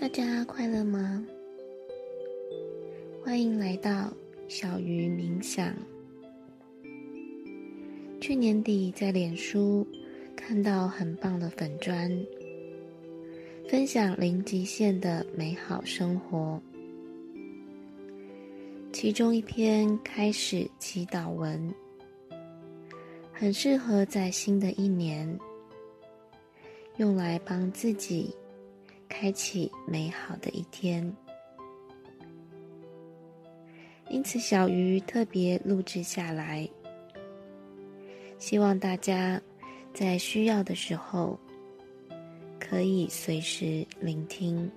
大家快乐吗？欢迎来到小鱼冥想。去年底在脸书看到很棒的粉砖，分享零极限的美好生活。其中一篇开始祈祷文，很适合在新的一年用来帮自己。开启美好的一天，因此小鱼特别录制下来，希望大家在需要的时候可以随时聆听。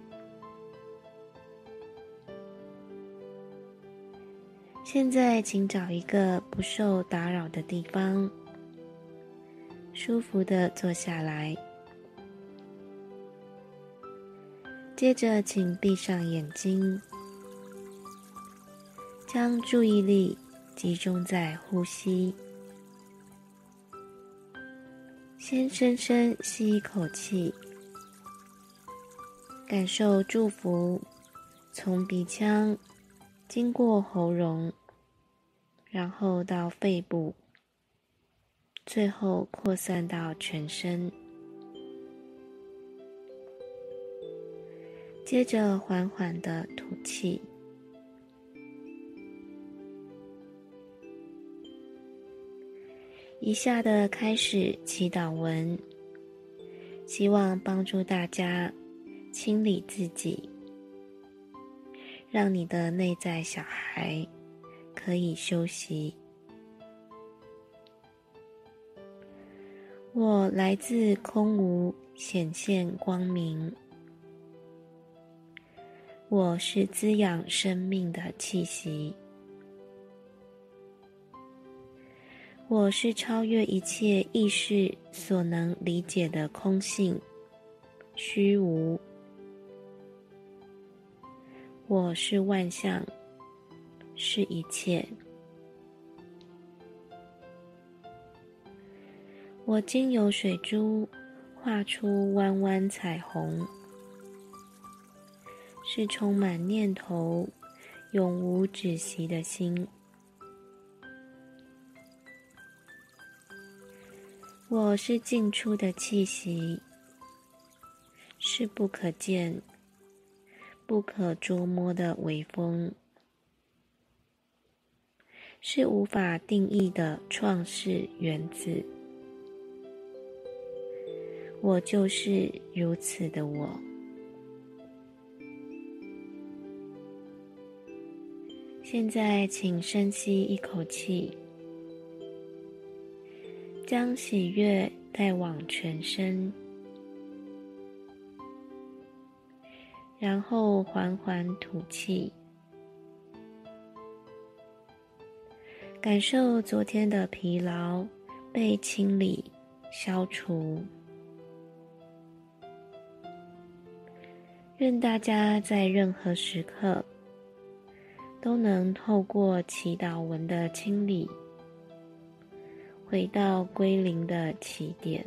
现在，请找一个不受打扰的地方，舒服的坐下来。接着，请闭上眼睛，将注意力集中在呼吸。先深深吸一口气，感受祝福从鼻腔经过喉咙，然后到肺部，最后扩散到全身。接着缓缓的吐气。以下的开始祈祷文，希望帮助大家清理自己，让你的内在小孩可以休息。我来自空无，显现光明。我是滋养生命的气息，我是超越一切意识所能理解的空性、虚无。我是万象，是一切。我经由水珠画出弯弯彩虹。是充满念头、永无止息的心。我是进出的气息，是不可见、不可捉摸的微风，是无法定义的创世原子。我就是如此的我。现在，请深吸一口气，将喜悦带往全身，然后缓缓吐气，感受昨天的疲劳被清理、消除。愿大家在任何时刻。都能透过祈祷文的清理，回到归零的起点。